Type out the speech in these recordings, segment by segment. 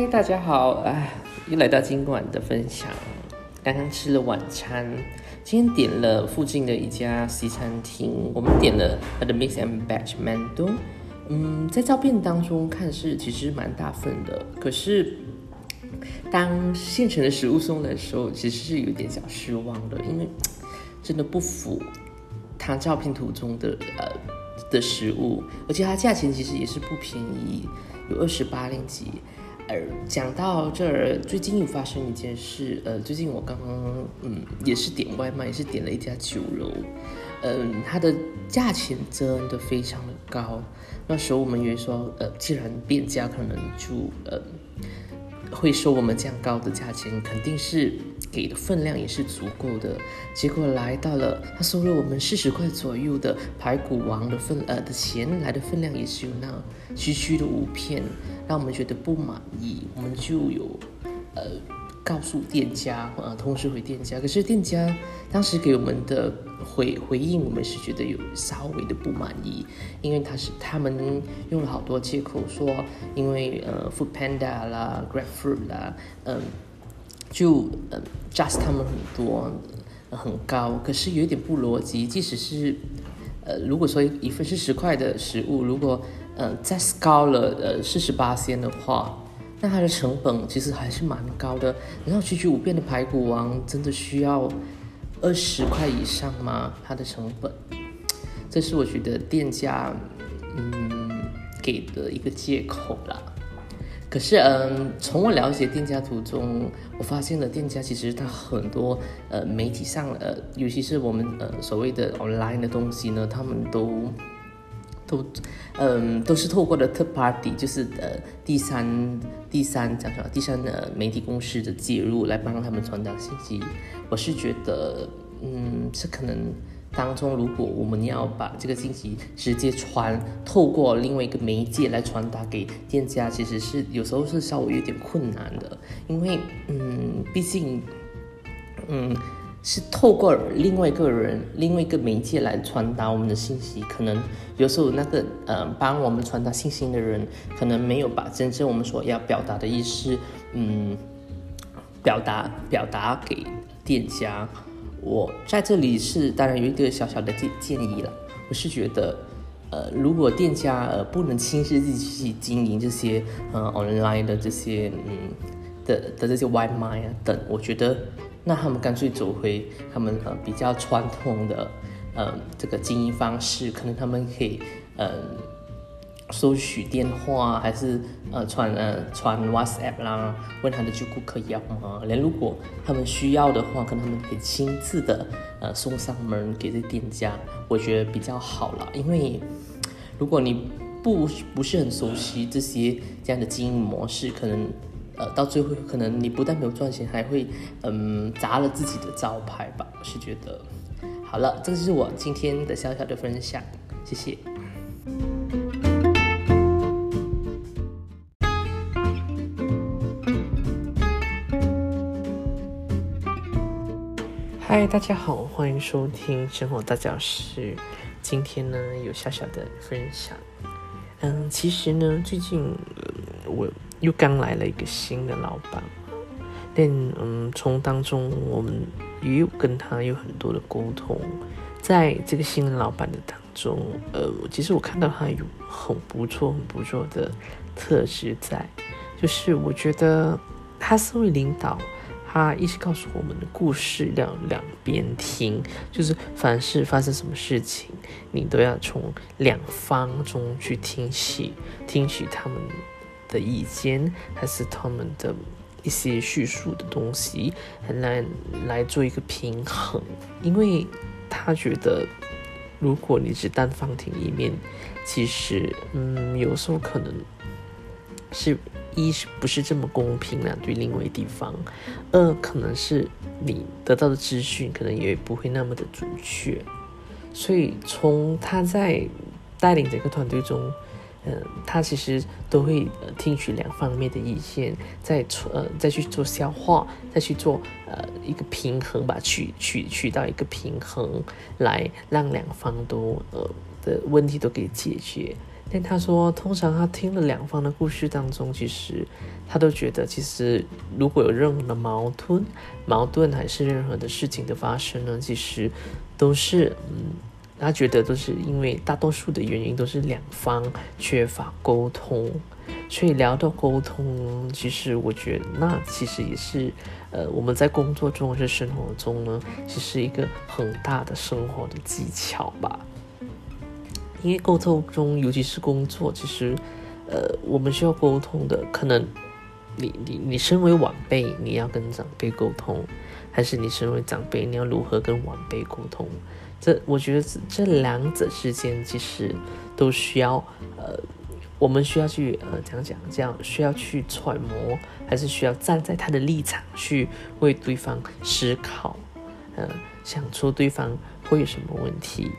嗨，大家好！哎，又来到今晚的分享。刚刚吃了晚餐，今天点了附近的一家西餐厅，我们点了它的 Mix and Batch Mando。嗯，在照片当中看是其实蛮大份的，可是当现成的食物送来的时候，其实是有点小失望的，因为真的不符它照片图中的呃的食物，而且它价钱其实也是不便宜，有二十八令吉。讲到这儿，最近又发生一件事，呃，最近我刚刚嗯也是点外卖，也是点了一家酒楼，嗯，它的价钱真的非常的高。那时候我们以为说，呃，既然店家可能就呃会收我们这样高的价钱，肯定是给的分量也是足够的。结果来到了，他收了我们四十块左右的排骨王的份呃的钱，来的分量也是有那区区的五片。让我们觉得不满意，我们就有呃告诉店家，呃通知回店家。可是店家当时给我们的回回应，我们是觉得有稍微的不满意，因为他是他们用了好多借口说，因为呃 Food Panda 啦，GrabFood 啦，嗯，就嗯 just 他们很多很高，可是有一点不逻辑。即使是呃如果说一份是十块的食物，如果呃，再高了呃四十八仙的话，那它的成本其实还是蛮高的。然后区区五片的排骨王真的需要二十块以上吗？它的成本，这是我觉得店家嗯给的一个借口啦。可是嗯，从我了解店家途中，我发现了店家其实他很多呃媒体上呃，尤其是我们呃所谓的 online 的东西呢，他们都。都，嗯，都是透过的 third party，就是呃第三第三讲什么第三的媒体公司的介入来帮他们传达信息。我是觉得，嗯，是可能当中如果我们要把这个信息直接传透过另外一个媒介来传达给店家，其实是有时候是稍微有点困难的，因为嗯，毕竟，嗯。是透过另外一个人、另外一个媒介来传达我们的信息，可能有时候那个呃帮我们传达信息的人，可能没有把真正我们所要表达的意思，嗯，表达表达给店家。我在这里是当然有一个小小的建建议了，我是觉得，呃，如果店家呃不能亲自自己去经营这些呃 online 的这些嗯的的这些外卖啊等，我觉得。那他们干脆走回他们呃比较传统的，呃这个经营方式，可能他们可以呃收取电话，还是呃传呃传 WhatsApp 啦，问他的旧顾客要吗？连如果他们需要的话，可能他们可以亲自的呃送上门给这店家，我觉得比较好了。因为如果你不不是很熟悉这些这样的经营模式，可能。呃，到最后可能你不但没有赚钱，还会嗯砸了自己的招牌吧。我是觉得，好了，这就是我今天的小小的分享，谢谢。嗨，大家好，欢迎收听生活大教室。今天呢有小小的分享，嗯，其实呢最近我。又刚来了一个新的老板，但嗯，从当中我们也有跟他有很多的沟通，在这个新的老板的当中，呃，其实我看到他有很不错、很不错的特质在，就是我觉得他身为领导，他一直告诉我们的故事要两边听，就是凡是发生什么事情，你都要从两方中去听取，听取他们。的意见，还是他们的一些叙述的东西，来来做一个平衡。因为他觉得，如果你只单方听一面，其实，嗯，有时候可能是一是不是这么公平呢？对另外地方，二可能是你得到的资讯可能也不会那么的准确。所以从他在带领整个团队中。嗯，他其实都会听取两方面的意见，再呃再去做消化，再去做呃一个平衡吧，取取取到一个平衡，来让两方都呃的问题都可以解决。但他说，通常他听了两方的故事当中，其实他都觉得，其实如果有任何的矛盾、矛盾还是任何的事情的发生呢，其实都是，嗯，他觉得都是因为大多数的原因都是两方缺乏沟通。所以聊到沟通，其实我觉得那其实也是，呃，我们在工作中或是生活中呢，其实一个很大的生活的技巧吧。因为沟通中，尤其是工作，其实，呃，我们需要沟通的，可能你你你身为晚辈，你要跟长辈沟通，还是你身为长辈，你要如何跟晚辈沟通？这我觉得这两者之间其实都需要，呃，我们需要去呃讲讲，这样需要去揣摩，还是需要站在他的立场去为对方思考，呃，想出对方会有什么问题。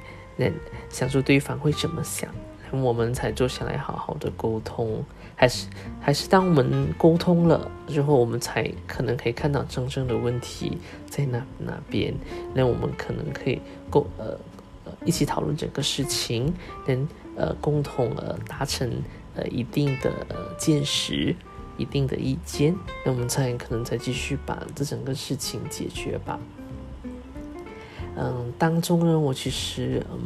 想说对方会怎么想，我们才坐下来好好的沟通，还是还是当我们沟通了之后，我们才可能可以看到真正的问题在哪哪边，那我们可能可以沟呃呃一起讨论整个事情，能呃共同呃达成呃一定的见识，一定的意见，那我们才可能再继续把这整个事情解决吧。嗯，当中呢，我其实嗯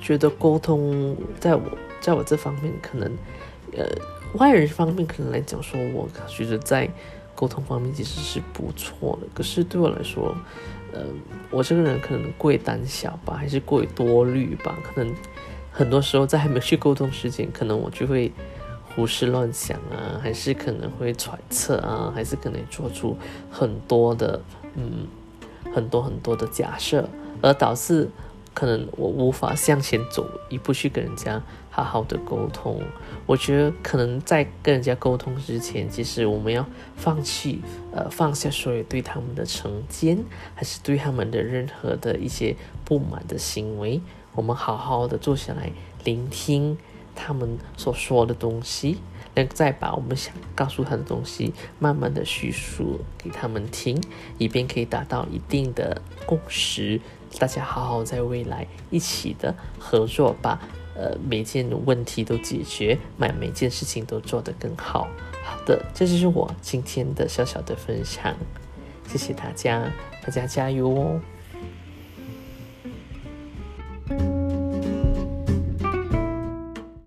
觉得沟通，在我在我这方面可能，呃，外人方面可能来讲说，我觉得在沟通方面其实是不错的。可是对我来说，呃，我这个人可能过于胆小吧，还是过于多虑吧？可能很多时候在还没去沟通之前，可能我就会胡思乱想啊，还是可能会揣测啊，还是可能做出很多的嗯。很多很多的假设，而导致可能我无法向前走一步去跟人家好好的沟通。我觉得可能在跟人家沟通之前，其实我们要放弃呃放下所有对他们的成见，还是对他们的任何的一些不满的行为，我们好好的坐下来聆听他们所说的东西。那再把我们想告诉他的东西，慢慢的叙述给他们听，以便可以达到一定的共识。大家好好在未来一起的合作，把呃每件问题都解决，把每件事情都做得更好。好的，这就是我今天的小小的分享，谢谢大家，大家加油哦。